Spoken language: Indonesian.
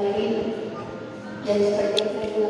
kemarin dan seperti itu.